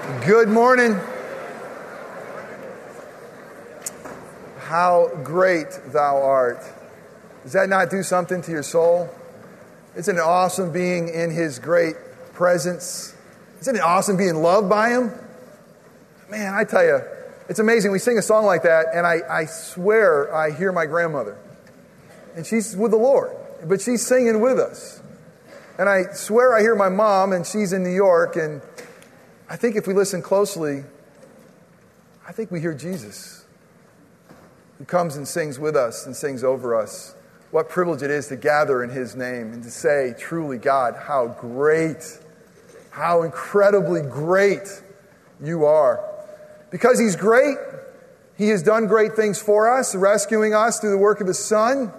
Good morning. How great thou art. Does that not do something to your soul? Isn't it awesome being in his great presence? Isn't it awesome being loved by him? Man, I tell you, it's amazing. We sing a song like that, and I, I swear I hear my grandmother. And she's with the Lord, but she's singing with us. And I swear I hear my mom, and she's in New York, and I think if we listen closely, I think we hear Jesus who comes and sings with us and sings over us. What privilege it is to gather in His name and to say, truly, God, how great, how incredibly great you are. Because He's great, He has done great things for us, rescuing us through the work of His Son.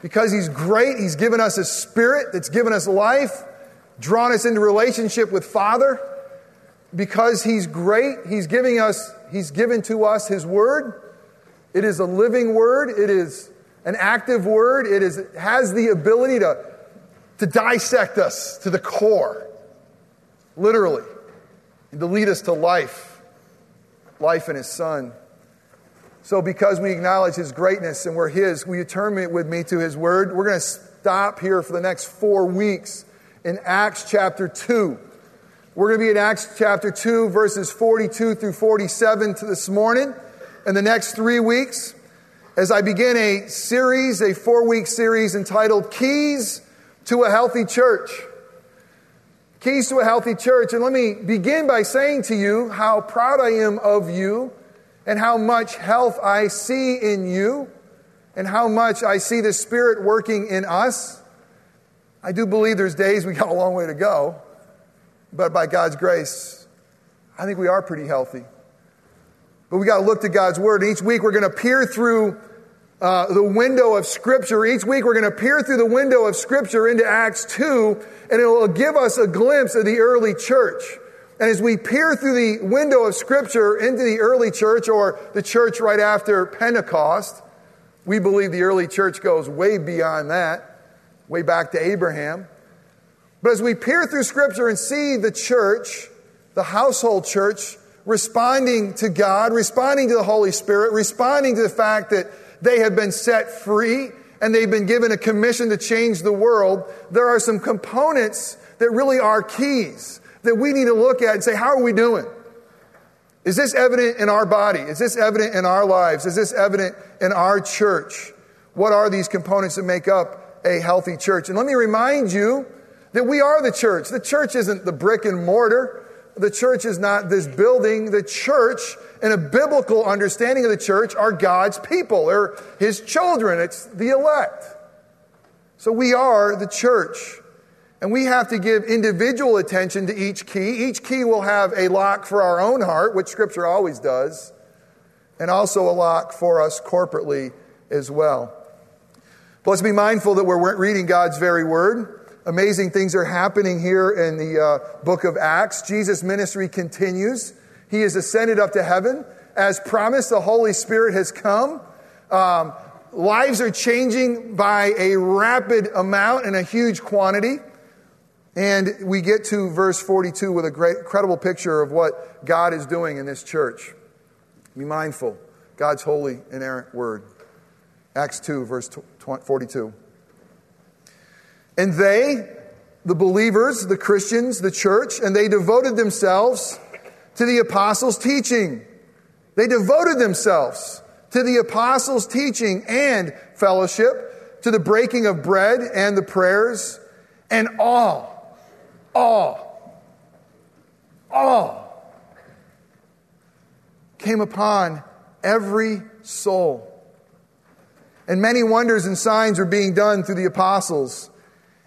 Because He's great, He's given us a spirit that's given us life, drawn us into relationship with Father. Because He's great, He's giving us, He's given to us His Word. It is a living Word. It is an active Word. It is, has the ability to, to dissect us to the core, literally, and to lead us to life, life in His Son. So, because we acknowledge His greatness and we're His, will you turn with me to His Word? We're going to stop here for the next four weeks in Acts chapter 2. We're going to be in Acts chapter 2, verses 42 through 47 to this morning. In the next three weeks, as I begin a series, a four week series entitled Keys to a Healthy Church. Keys to a Healthy Church. And let me begin by saying to you how proud I am of you and how much health I see in you and how much I see the Spirit working in us. I do believe there's days we got a long way to go, but by God's grace, I think we are pretty healthy. But we got to look to God's Word. Each week we're going to peer through uh, the window of Scripture. Each week we're going to peer through the window of Scripture into Acts 2, and it will give us a glimpse of the early church. And as we peer through the window of Scripture into the early church or the church right after Pentecost, we believe the early church goes way beyond that, way back to Abraham. But as we peer through Scripture and see the church, the household church, responding to God, responding to the Holy Spirit, responding to the fact that they have been set free and they've been given a commission to change the world, there are some components that really are keys that we need to look at and say, how are we doing? Is this evident in our body? Is this evident in our lives? Is this evident in our church? What are these components that make up a healthy church? And let me remind you that we are the church. The church isn't the brick and mortar. The church is not this building. The church, in a biblical understanding of the church, are God's people. They're His children. It's the elect. So we are the church. And we have to give individual attention to each key. Each key will have a lock for our own heart, which Scripture always does, and also a lock for us corporately as well. But let's be mindful that we're reading God's very word. Amazing things are happening here in the uh, book of Acts. Jesus' ministry continues. He is ascended up to heaven. As promised, the Holy Spirit has come. Um, lives are changing by a rapid amount and a huge quantity. And we get to verse 42 with a great, incredible picture of what God is doing in this church. Be mindful. God's holy, inerrant word. Acts 2, verse 42. And they, the believers, the Christians, the church, and they devoted themselves to the apostles' teaching. They devoted themselves to the apostles' teaching and fellowship, to the breaking of bread and the prayers, and all, all, all came upon every soul. And many wonders and signs were being done through the apostles.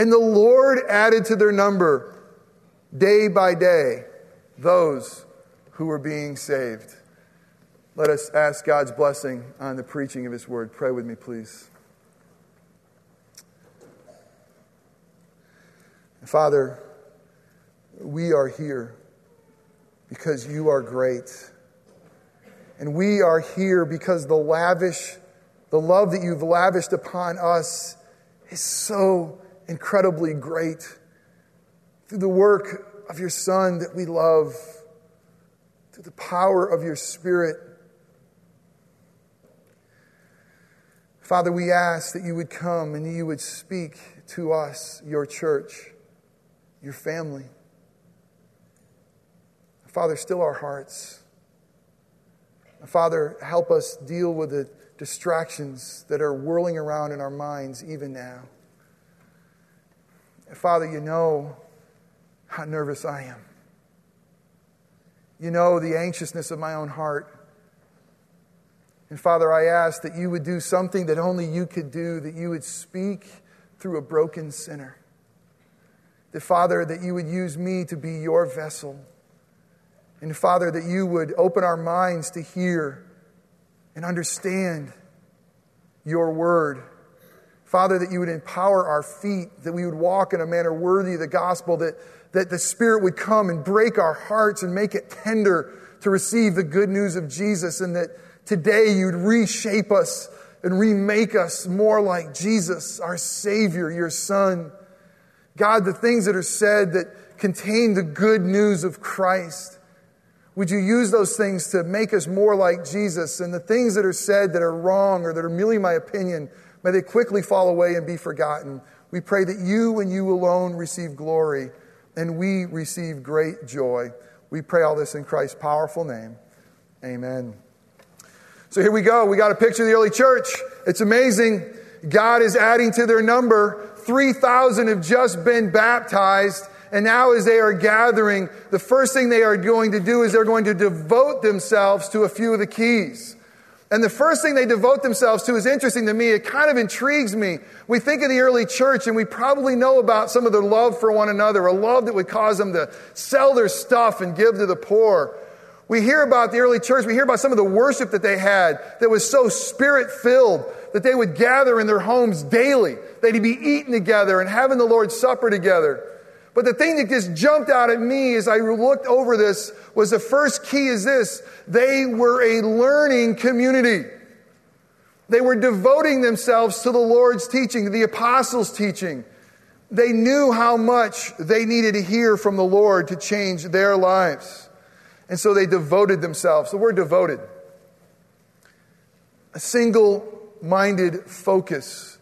And the Lord added to their number day by day those who were being saved. Let us ask God's blessing on the preaching of His word. Pray with me, please. Father, we are here because you are great. And we are here because the lavish, the love that you've lavished upon us is so incredibly great. Through the work of your Son that we love, through the power of your Spirit. Father, we ask that you would come and you would speak to us, your church, your family. Father, still our hearts. Father, help us deal with the distractions that are whirling around in our minds even now. Father, you know how nervous I am. You know the anxiousness of my own heart. And Father, I ask that you would do something that only you could do, that you would speak through a broken sinner. That, Father, that you would use me to be your vessel. And, Father, that you would open our minds to hear and understand your word. Father, that you would empower our feet, that we would walk in a manner worthy of the gospel, that, that the Spirit would come and break our hearts and make it tender to receive the good news of Jesus, and that today you'd reshape us and remake us more like Jesus, our Savior, your Son. God, the things that are said that contain the good news of Christ. Would you use those things to make us more like Jesus? And the things that are said that are wrong or that are merely my opinion, may they quickly fall away and be forgotten. We pray that you and you alone receive glory and we receive great joy. We pray all this in Christ's powerful name. Amen. So here we go. We got a picture of the early church. It's amazing. God is adding to their number. 3,000 have just been baptized. And now, as they are gathering, the first thing they are going to do is they're going to devote themselves to a few of the keys. And the first thing they devote themselves to is interesting to me. It kind of intrigues me. We think of the early church and we probably know about some of their love for one another, a love that would cause them to sell their stuff and give to the poor. We hear about the early church. We hear about some of the worship that they had that was so spirit filled that they would gather in their homes daily. They'd be eating together and having the Lord's Supper together. But the thing that just jumped out at me as I looked over this was the first key is this they were a learning community. They were devoting themselves to the Lord's teaching, the apostles' teaching. They knew how much they needed to hear from the Lord to change their lives. And so they devoted themselves. The word devoted, a single minded focus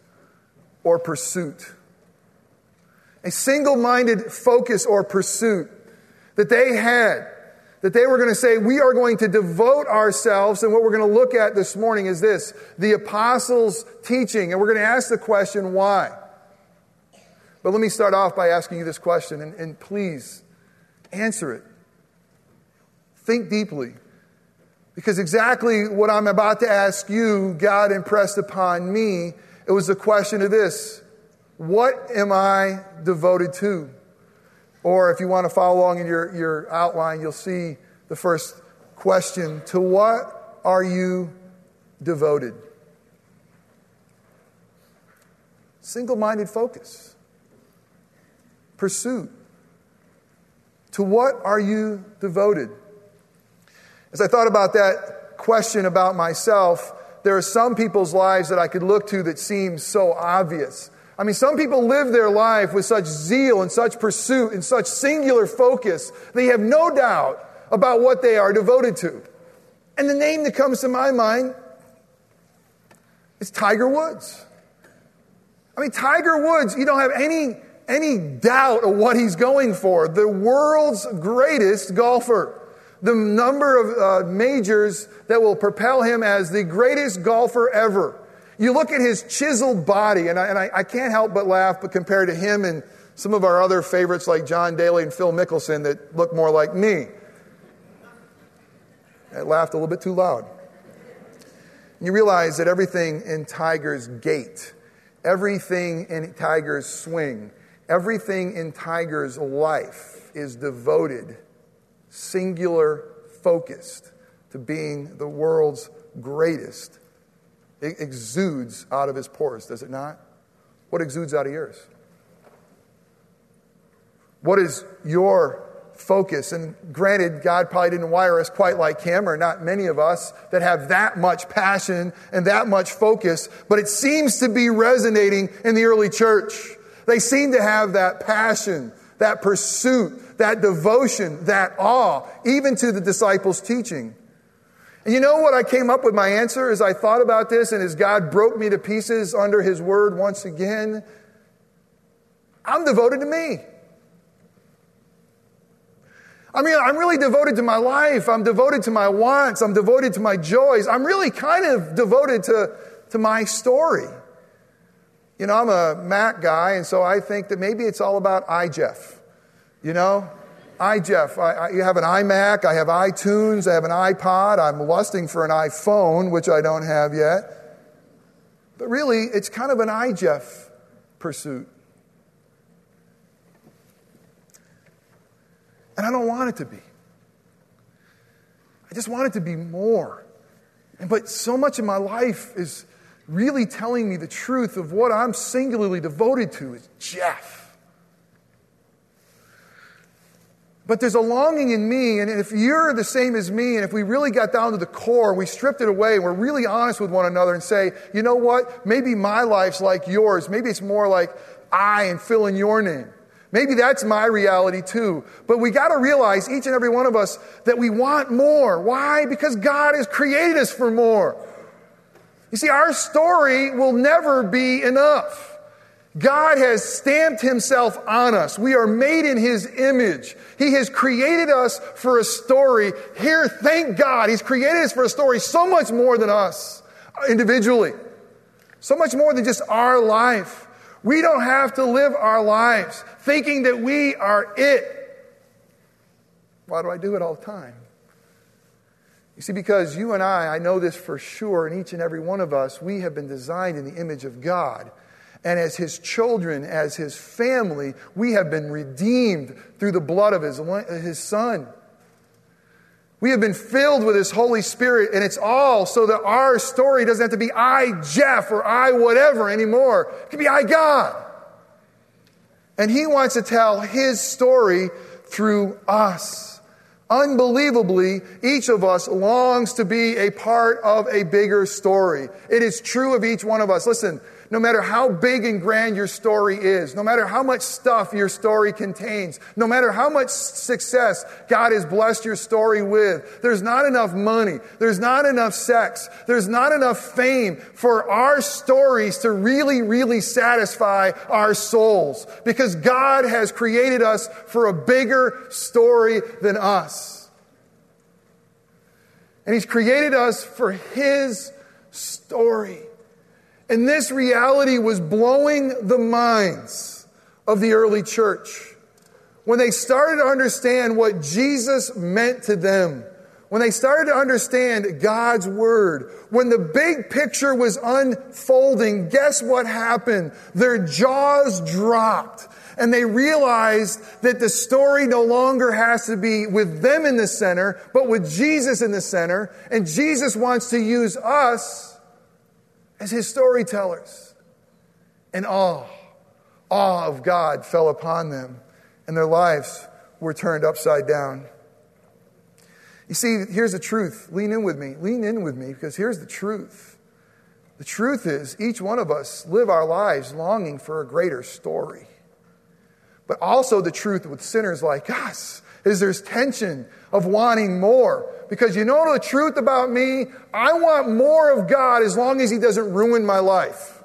or pursuit a single minded focus or pursuit that they had, that they were going to say, we are going to devote ourselves. And what we're going to look at this morning is this the apostles' teaching. And we're going to ask the question, why? But let me start off by asking you this question, and, and please answer it. Think deeply. Because exactly what I'm about to ask you, God impressed upon me. It was the question of this what am I devoted to? Or if you want to follow along in your, your outline, you'll see the first question To what are you devoted? Single minded focus, pursuit. To what are you devoted? As I thought about that question about myself, there are some people's lives that I could look to that seem so obvious. I mean, some people live their life with such zeal and such pursuit and such singular focus, they have no doubt about what they are devoted to. And the name that comes to my mind is Tiger Woods. I mean, Tiger Woods, you don't have any, any doubt of what he's going for. The world's greatest golfer. The number of uh, majors that will propel him as the greatest golfer ever. You look at his chiseled body, and I, and I, I can't help but laugh, but compared to him and some of our other favorites like John Daly and Phil Mickelson that look more like me. I laughed a little bit too loud. You realize that everything in Tiger's gait, everything in Tiger's swing, everything in Tiger's life is devoted, singular focused to being the world's greatest, it exudes out of his pores, does it not? What exudes out of yours? What is your focus? And granted, God probably didn't wire us quite like him, or not many of us that have that much passion and that much focus, but it seems to be resonating in the early church. They seem to have that passion, that pursuit, that devotion, that awe, even to the disciples' teaching. And you know what I came up with my answer as I thought about this and as God broke me to pieces under his word once again? I'm devoted to me. I mean, I'm really devoted to my life. I'm devoted to my wants. I'm devoted to my joys. I'm really kind of devoted to, to my story. You know, I'm a Mac guy, and so I think that maybe it's all about I, Jeff. You know, iJeff. I, I, you have an iMac, I have iTunes, I have an iPod. I'm lusting for an iPhone, which I don't have yet. But really, it's kind of an I, Jeff pursuit. And I don't want it to be. I just want it to be more. And, But so much of my life is really telling me the truth of what I'm singularly devoted to is Jeff. But there's a longing in me, and if you're the same as me, and if we really got down to the core, we stripped it away, and we're really honest with one another and say, you know what? Maybe my life's like yours. Maybe it's more like I and fill in your name. Maybe that's my reality too. But we got to realize, each and every one of us, that we want more. Why? Because God has created us for more. You see, our story will never be enough. God has stamped himself on us. We are made in his image. He has created us for a story. Here, thank God, he's created us for a story so much more than us uh, individually. So much more than just our life. We don't have to live our lives thinking that we are it. Why do I do it all the time? You see, because you and I, I know this for sure, and each and every one of us, we have been designed in the image of God. And as his children, as his family, we have been redeemed through the blood of his, his son. We have been filled with his Holy Spirit, and it's all so that our story doesn't have to be I, Jeff, or I, whatever anymore. It can be I, God. And he wants to tell his story through us. Unbelievably, each of us longs to be a part of a bigger story. It is true of each one of us. Listen, no matter how big and grand your story is, no matter how much stuff your story contains, no matter how much success God has blessed your story with, there's not enough money, there's not enough sex, there's not enough fame for our stories to really, really satisfy our souls because God has created us for a bigger story than us. And He's created us for His story. And this reality was blowing the minds of the early church when they started to understand what Jesus meant to them. When they started to understand God's word, when the big picture was unfolding, guess what happened? Their jaws dropped and they realized that the story no longer has to be with them in the center, but with Jesus in the center. And Jesus wants to use us as his storytellers. And awe, awe of God fell upon them, and their lives were turned upside down. You see, here's the truth. Lean in with me. Lean in with me because here's the truth. The truth is, each one of us live our lives longing for a greater story. But also, the truth with sinners like us is there's tension of wanting more. Because you know the truth about me? I want more of God as long as He doesn't ruin my life.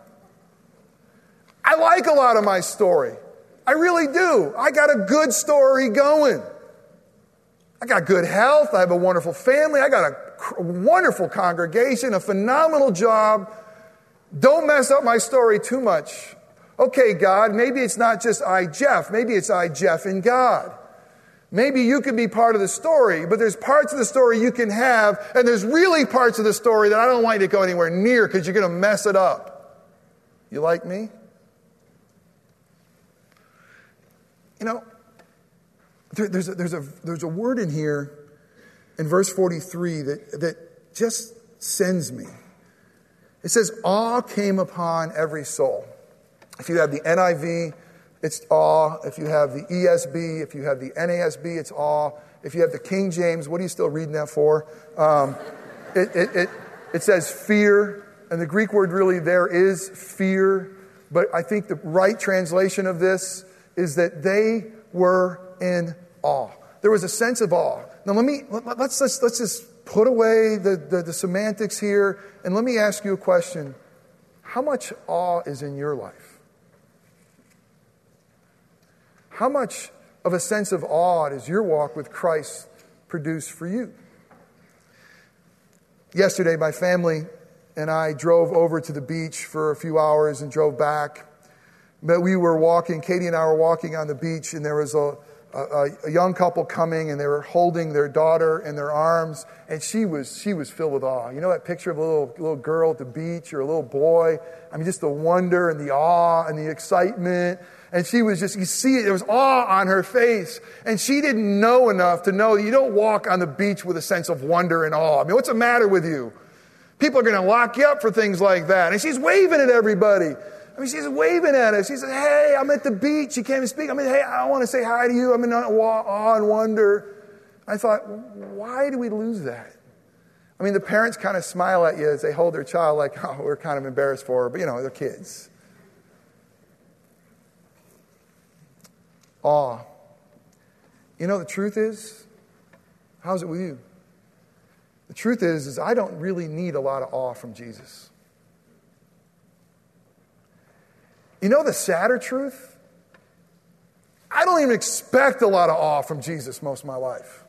I like a lot of my story. I really do. I got a good story going. I got good health. I have a wonderful family. I got a wonderful congregation, a phenomenal job. Don't mess up my story too much. Okay, God, maybe it's not just I, Jeff. Maybe it's I, Jeff, and God. Maybe you can be part of the story, but there's parts of the story you can have, and there's really parts of the story that I don't want you to go anywhere near because you're going to mess it up. You like me? You know, there, there's, a, there's, a, there's a word in here in verse 43 that, that just sends me. It says, Awe came upon every soul. If you have the NIV, it's awe. If you have the ESV, if you have the NASB, it's awe. If you have the King James, what are you still reading that for? Um, it, it, it, it says fear, and the Greek word really there is fear. But I think the right translation of this is that they were in awe. There was a sense of awe. Now, let me, let, us let's, let's just put away the, the, the semantics here, and let me ask you a question. How much awe is in your life? How much of a sense of awe does your walk with Christ produce for you? Yesterday, my family and I drove over to the beach for a few hours and drove back. But we were walking, Katie and I were walking on the beach, and there was a, a, a, young couple coming, and they were holding their daughter in their arms, and she was, she was filled with awe. You know that picture of a little, little girl at the beach or a little boy? I mean, just the wonder and the awe and the excitement. And she was just, you see it, there was awe on her face. And she didn't know enough to know you don't walk on the beach with a sense of wonder and awe. I mean, what's the matter with you? People are going to lock you up for things like that. And she's waving at everybody. I mean, she's waving at us. She says, Hey, I'm at the beach. You can't even speak. I mean, hey, I want to say hi to you. I'm in awe and wonder. I thought, why do we lose that? I mean, the parents kind of smile at you as they hold their child, like, oh, we're kind of embarrassed for her, but you know, they're kids. awe. You know, the truth is, how's it with you? The truth is, is I don't really need a lot of awe from Jesus. You know the sadder truth? I don't even expect a lot of awe from Jesus most of my life.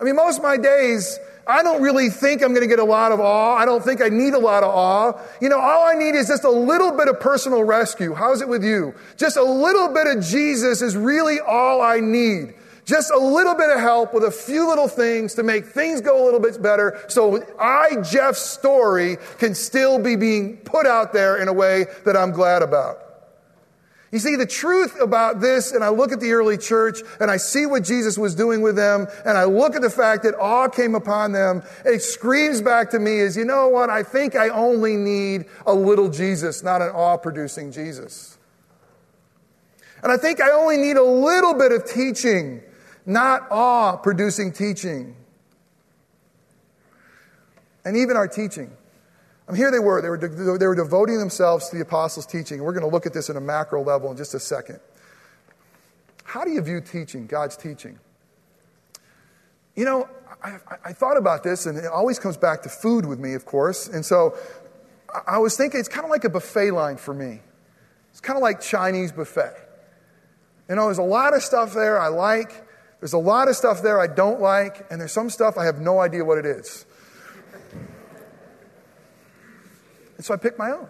I mean, most of my days, I don't really think I'm going to get a lot of awe. I don't think I need a lot of awe. You know, all I need is just a little bit of personal rescue. How's it with you? Just a little bit of Jesus is really all I need. Just a little bit of help with a few little things to make things go a little bit better so I, Jeff's story, can still be being put out there in a way that I'm glad about. You see, the truth about this, and I look at the early church and I see what Jesus was doing with them, and I look at the fact that awe came upon them, it screams back to me is, you know what? I think I only need a little Jesus, not an awe producing Jesus. And I think I only need a little bit of teaching, not awe producing teaching. And even our teaching. And here they were. They were, de- they were devoting themselves to the apostles' teaching. We're going to look at this in a macro level in just a second. How do you view teaching, God's teaching? You know, I, I, thought about this, and it always comes back to food with me, of course. And so I was thinking it's kind of like a buffet line for me. It's kind of like Chinese buffet. You know, there's a lot of stuff there I like, there's a lot of stuff there I don't like, and there's some stuff I have no idea what it is. And so I pick my own.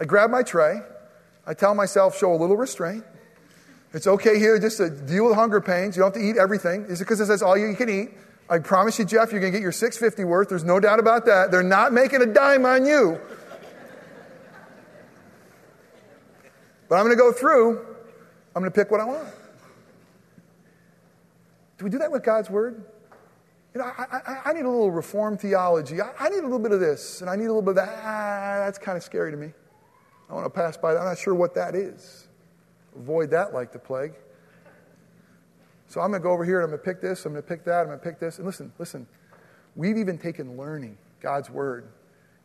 I grab my tray. I tell myself, show a little restraint. It's okay here just to deal with hunger pains. You don't have to eat everything. Is it because it says all you can eat? I promise you, Jeff, you're going to get your 650 worth. There's no doubt about that. They're not making a dime on you. But I'm going to go through. I'm going to pick what I want. Do we do that with God's word? You know, I, I, I, need a little reformed theology. I, I, need a little bit of this, and I need a little bit of that. Ah, that's kind of scary to me. I want to pass by that. I'm not sure what that is. Avoid that like the plague. So I'm going to go over here and I'm going to pick this, I'm going to pick that, I'm going to pick this. And listen, listen. We've even taken learning God's word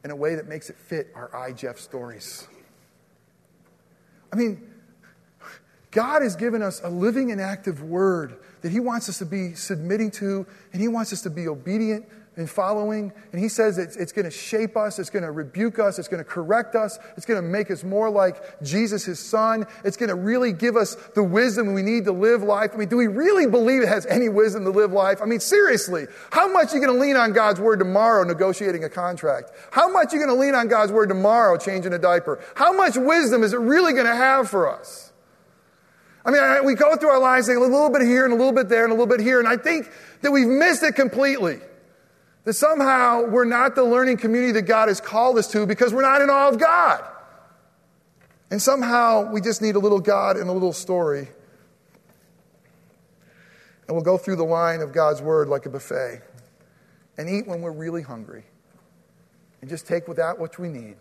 in a way that makes it fit our I, Jeff stories. I mean, God has given us a living and active word that He wants us to be submitting to, and He wants us to be obedient and following. And He says it's, it's going to shape us, it's going to rebuke us, it's going to correct us, it's going to make us more like Jesus, His Son. It's going to really give us the wisdom we need to live life. I mean, do we really believe it has any wisdom to live life? I mean, seriously, how much are you going to lean on God's Word tomorrow negotiating a contract? How much are you going to lean on God's Word tomorrow changing a diaper? How much wisdom is it really going to have for us? I mean, we go through our lives saying a little bit here and a little bit there and a little bit here, and I think that we've missed it completely. That somehow we're not the learning community that God has called us to because we're not in awe of God. And somehow we just need a little God and a little story. And we'll go through the line of God's word like a buffet and eat when we're really hungry and just take without what we need.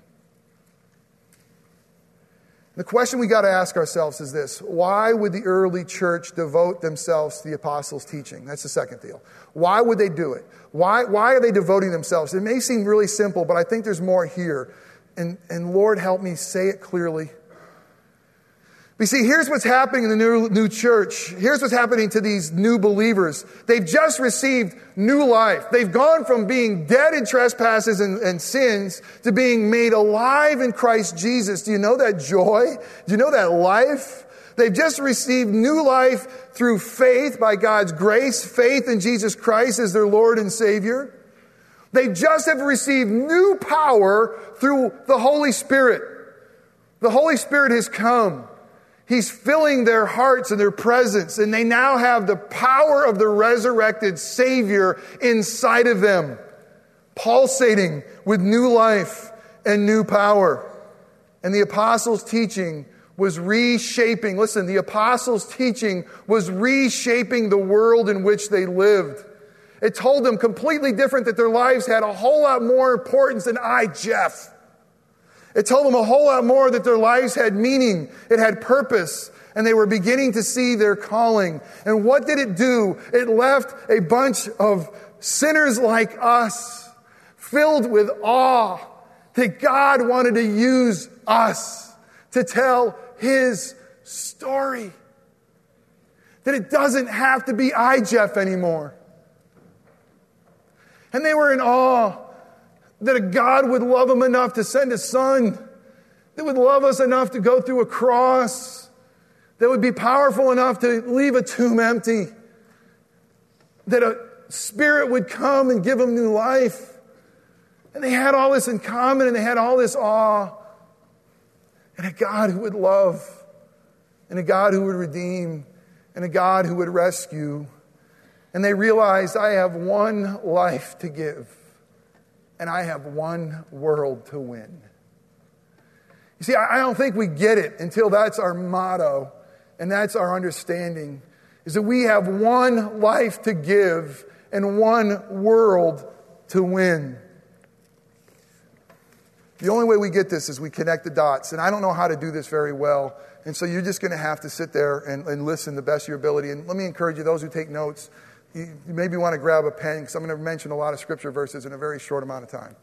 The question we got to ask ourselves is this Why would the early church devote themselves to the apostles' teaching? That's the second deal. Why would they do it? Why, why are they devoting themselves? It may seem really simple, but I think there's more here. And, and Lord, help me say it clearly. But see, here's what's happening in the new, new church. Here's what's happening to these new believers. They've just received new life. They've gone from being dead in trespasses and, and sins to being made alive in Christ Jesus. Do you know that joy? Do you know that life? They've just received new life through faith by God's grace, faith in Jesus Christ as their Lord and Savior. They just have received new power through the Holy Spirit. The Holy Spirit has come. He's filling their hearts and their presence, and they now have the power of the resurrected Savior inside of them, pulsating with new life and new power. And the apostles' teaching was reshaping, listen, the apostles' teaching was reshaping the world in which they lived. It told them completely different that their lives had a whole lot more importance than I, Jeff. It told them a whole lot more that their lives had meaning, it had purpose, and they were beginning to see their calling. And what did it do? It left a bunch of sinners like us filled with awe that God wanted to use us to tell His story. That it doesn't have to be I, Jeff, anymore. And they were in awe that a God would love them enough to send a son, that would love us enough to go through a cross, that would be powerful enough to leave a tomb empty, that a spirit would come and give them new life. And they had all this in common and they had all this awe. And a God who would love, and a God who would redeem, and a God who would rescue. And they realized, I have one life to give and I have one world to win. You see, I don't think we get it until that's our motto and that's our understanding is that we have one life to give and one world to win. The only way we get this is we connect the dots. And I don't know how to do this very well. And so you're just going to have to sit there and, and listen the best of your ability. And let me encourage you, those who take notes, you maybe want to grab a pen because I'm going to mention a lot of scripture verses in a very short amount of time.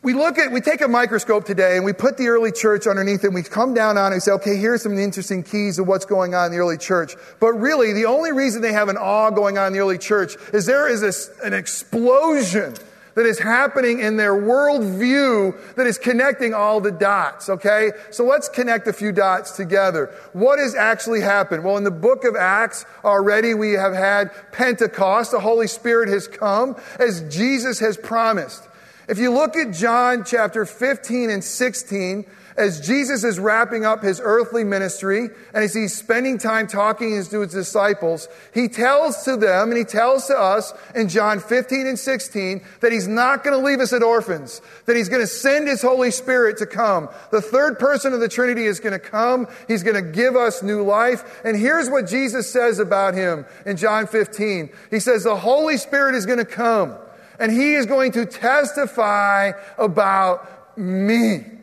We look at, we take a microscope today and we put the early church underneath it and we come down on it and say, okay, here's some interesting keys of what's going on in the early church. But really, the only reason they have an awe going on in the early church is there is a, an explosion that is happening in their worldview that is connecting all the dots, okay? So let's connect a few dots together. What has actually happened? Well, in the book of Acts, already we have had Pentecost. The Holy Spirit has come as Jesus has promised. If you look at John chapter 15 and 16, as Jesus is wrapping up his earthly ministry and as he's spending time talking to his disciples, he tells to them and he tells to us in John 15 and 16 that he's not going to leave us as orphans, that he's going to send his Holy Spirit to come. The third person of the Trinity is going to come. He's going to give us new life. And here's what Jesus says about him in John 15. He says, the Holy Spirit is going to come and he is going to testify about me.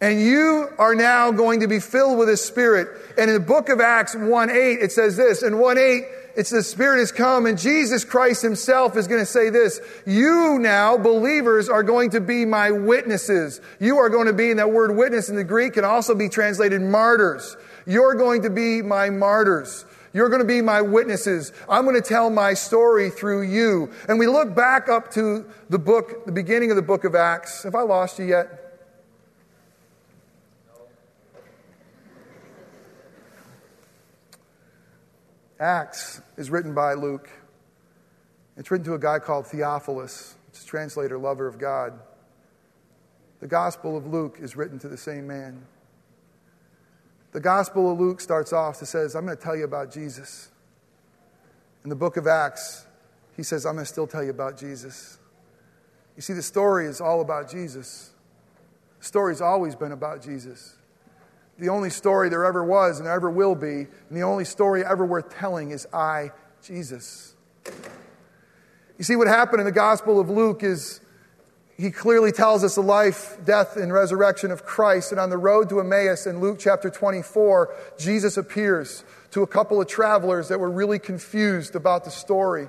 And you are now going to be filled with His Spirit. And in the book of Acts 1 8, it says this. In 1 8, it's the Spirit has come, and Jesus Christ Himself is going to say this You now, believers, are going to be my witnesses. You are going to be, and that word witness in the Greek can also be translated martyrs. You're going to be my martyrs. You're going to be my witnesses. I'm going to tell my story through you. And we look back up to the book, the beginning of the book of Acts. Have I lost you yet? Acts is written by Luke. It's written to a guy called Theophilus. It's a translator, lover of God. The Gospel of Luke is written to the same man. The Gospel of Luke starts off, it says, I'm going to tell you about Jesus. In the book of Acts, he says, I'm going to still tell you about Jesus. You see, the story is all about Jesus. The story's always been about Jesus. The only story there ever was and ever will be, and the only story ever worth telling is I, Jesus. You see, what happened in the Gospel of Luke is he clearly tells us the life, death, and resurrection of Christ. And on the road to Emmaus in Luke chapter 24, Jesus appears to a couple of travelers that were really confused about the story.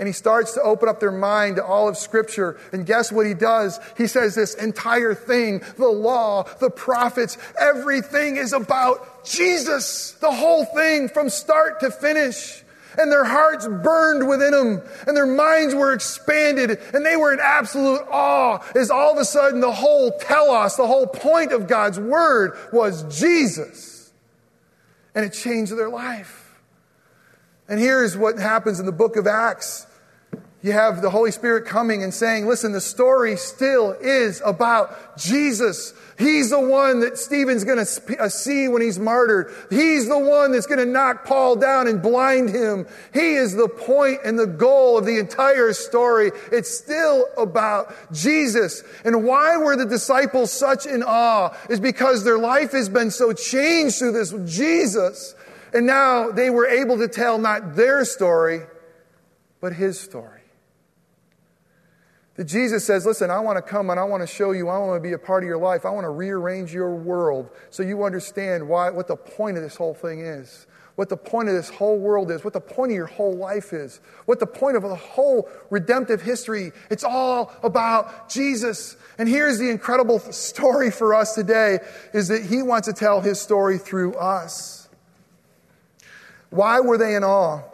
And he starts to open up their mind to all of Scripture. And guess what he does? He says this entire thing, the law, the prophets, everything is about Jesus. The whole thing from start to finish and their hearts burned within them, and their minds were expanded, and they were in absolute awe as all of a sudden the whole telos, the whole point of God's word was Jesus. And it changed their life. And here's what happens in the book of Acts you have the Holy Spirit coming and saying, listen, the story still is about Jesus. He's the one that Stephen's going to uh, see when he's martyred. He's the one that's going to knock Paul down and blind him. He is the point and the goal of the entire story. It's still about Jesus. And why were the disciples such in awe is because their life has been so changed through this Jesus. And now they were able to tell not their story, but his story. That Jesus says, Listen, I want to come and I want to show you, I want to be a part of your life. I want to rearrange your world so you understand why, what the point of this whole thing is, what the point of this whole world is, what the point of your whole life is, what the point of the whole redemptive history. It's all about Jesus. And here's the incredible story for us today is that he wants to tell his story through us. Why were they in awe?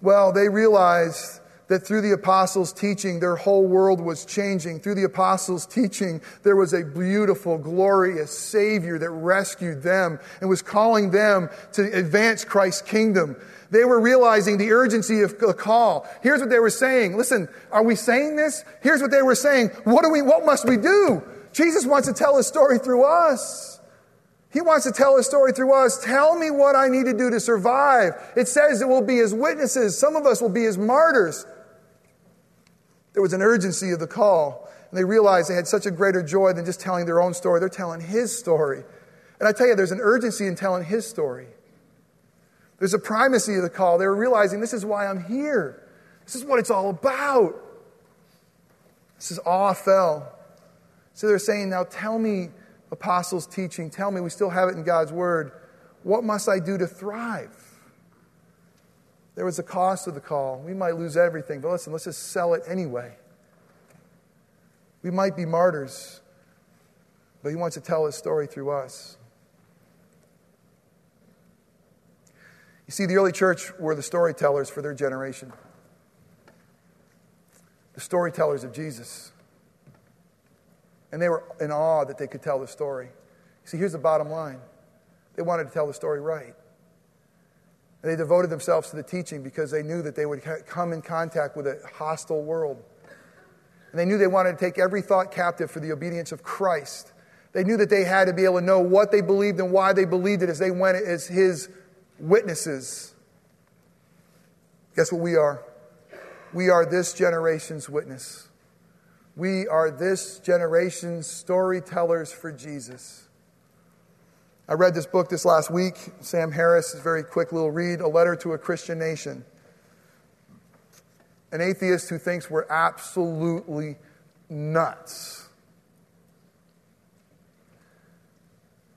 Well, they realized that through the apostles' teaching, their whole world was changing. Through the apostles' teaching, there was a beautiful, glorious Savior that rescued them and was calling them to advance Christ's kingdom. They were realizing the urgency of the call. Here's what they were saying. Listen, are we saying this? Here's what they were saying. What do we, what must we do? Jesus wants to tell his story through us. He wants to tell his story through us. Tell me what I need to do to survive. It says that we'll be his witnesses. Some of us will be his martyrs. There was an urgency of the call, and they realized they had such a greater joy than just telling their own story. They're telling his story. And I tell you, there's an urgency in telling his story. There's a primacy of the call. They were realizing this is why I'm here. This is what it's all about. This is awe fell. So they're saying, now tell me, apostles' teaching, tell me, we still have it in God's word. What must I do to thrive? There was a cost of the call. We might lose everything, but listen, let's just sell it anyway. We might be martyrs, but he wants to tell his story through us. You see, the early church were the storytellers for their generation, the storytellers of Jesus. And they were in awe that they could tell the story. See, here's the bottom line they wanted to tell the story right. And they devoted themselves to the teaching because they knew that they would come in contact with a hostile world. And they knew they wanted to take every thought captive for the obedience of Christ. They knew that they had to be able to know what they believed and why they believed it as they went as his witnesses. Guess what we are? We are this generation's witness. We are this generation's storytellers for Jesus. I read this book this last week. Sam Harris, is very quick little read A Letter to a Christian Nation. An atheist who thinks we're absolutely nuts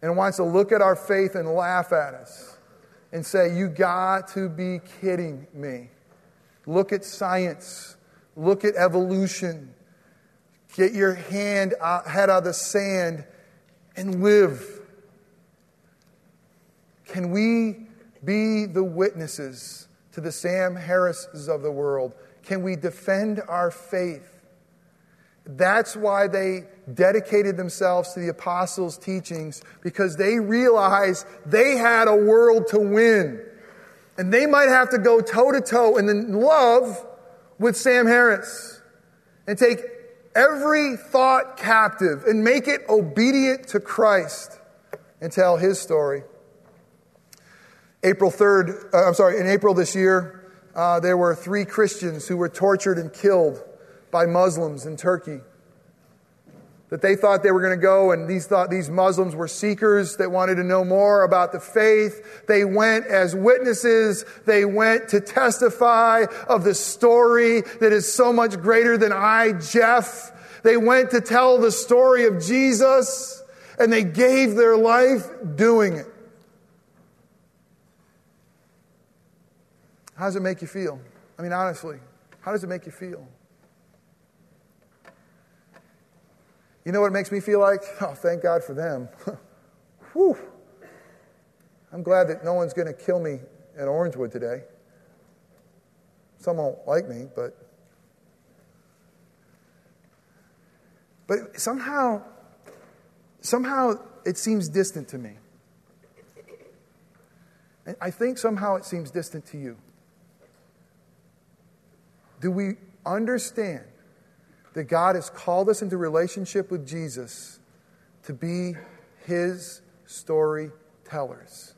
and wants to look at our faith and laugh at us and say, You got to be kidding me. Look at science, look at evolution. Get your hand out, head out of the sand and live. Can we be the witnesses to the Sam Harrises of the world? Can we defend our faith? That's why they dedicated themselves to the apostles' teachings because they realized they had a world to win. And they might have to go toe to toe and then love with Sam Harris and take every thought captive and make it obedient to Christ and tell his story. April 3rd, uh, I'm sorry, in April this year, uh, there were three Christians who were tortured and killed by Muslims in Turkey. that they thought they were going to go and these thought these Muslims were seekers that wanted to know more about the faith. They went as witnesses. They went to testify of the story that is so much greater than I, Jeff. They went to tell the story of Jesus and they gave their life doing it. How does it make you feel? I mean, honestly, how does it make you feel? You know what it makes me feel like? Oh, thank God for them. Whew. I'm glad that no one's going to kill me at Orangewood today. Some won't like me, but. But somehow, somehow it seems distant to me. And I think somehow it seems distant to you. Do we understand that God has called us into relationship with Jesus to be his storytellers?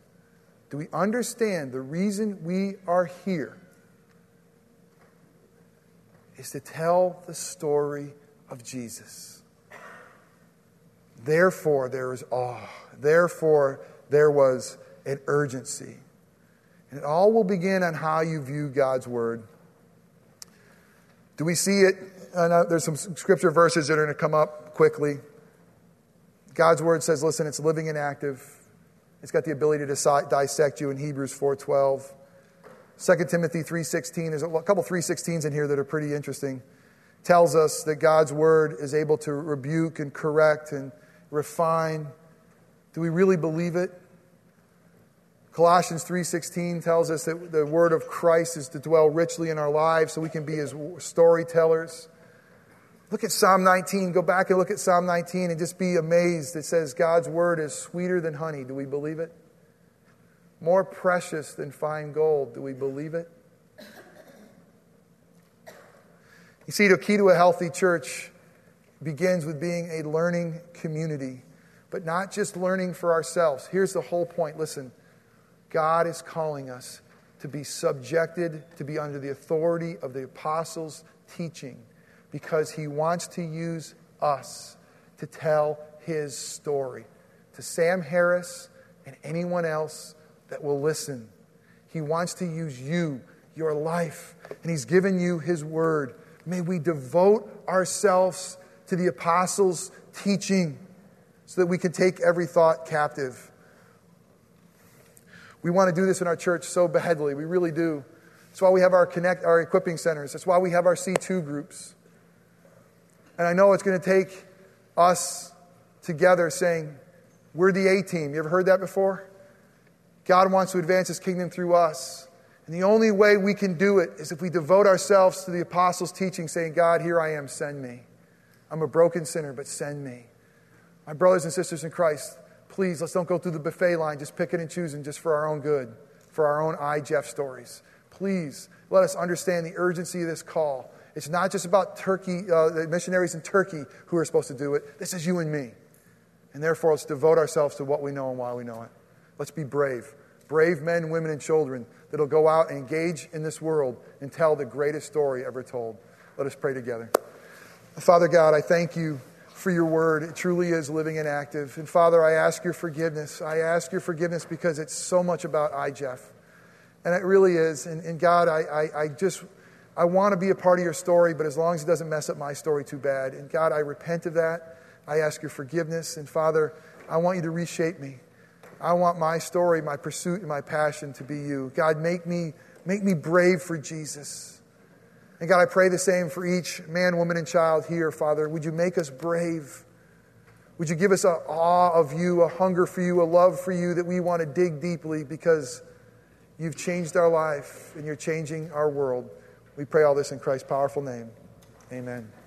Do we understand the reason we are here is to tell the story of Jesus? Therefore, there is awe. Therefore, there was an urgency. And it all will begin on how you view God's word. Do we see it there's some scripture verses that are going to come up quickly. God's word says, listen, it's living and active. It's got the ability to dissect you in Hebrews 4.12. 2 Timothy 3.16, there's a couple 3.16s in here that are pretty interesting. Tells us that God's word is able to rebuke and correct and refine. Do we really believe it? Colossians 3:16 tells us that the word of Christ is to dwell richly in our lives so we can be his storytellers. Look at Psalm 19. Go back and look at Psalm 19 and just be amazed. It says, God's word is sweeter than honey. Do we believe it? More precious than fine gold. Do we believe it? You see, the key to a healthy church begins with being a learning community, but not just learning for ourselves. Here's the whole point listen, God is calling us to be subjected, to be under the authority of the apostles' teaching because he wants to use us to tell his story to Sam Harris and anyone else that will listen. He wants to use you, your life, and he's given you his word. May we devote ourselves to the apostles' teaching so that we can take every thought captive. We want to do this in our church so badly. We really do. That's why we have our connect our equipping centers. That's why we have our C2 groups. And I know it's going to take us together saying, We're the A team. You ever heard that before? God wants to advance his kingdom through us. And the only way we can do it is if we devote ourselves to the apostles' teaching, saying, God, here I am, send me. I'm a broken sinner, but send me. My brothers and sisters in Christ, please, let's don't go through the buffet line, just picking and choosing just for our own good, for our own I, Jeff stories. Please, let us understand the urgency of this call it's not just about Turkey, uh, the missionaries in Turkey who are supposed to do it. This is you and me. And therefore, let's devote ourselves to what we know and why we know it. Let's be brave. Brave men, women, and children that'll go out and engage in this world and tell the greatest story ever told. Let us pray together. Father God, I thank you for your word. It truly is living and active. And Father, I ask your forgiveness. I ask your forgiveness because it's so much about I, Jeff. And it really is. And, and God, I, I, I just I want to be a part of your story, but as long as it doesn't mess up my story too bad. And God, I repent of that. I ask your forgiveness. And Father, I want you to reshape me. I want my story, my pursuit, and my passion to be you. God, make me, make me brave for Jesus. And God, I pray the same for each man, woman, and child here, Father. Would you make us brave? Would you give us an awe of you, a hunger for you, a love for you that we want to dig deeply because you've changed our life and you're changing our world. We pray all this in Christ's powerful name. Amen.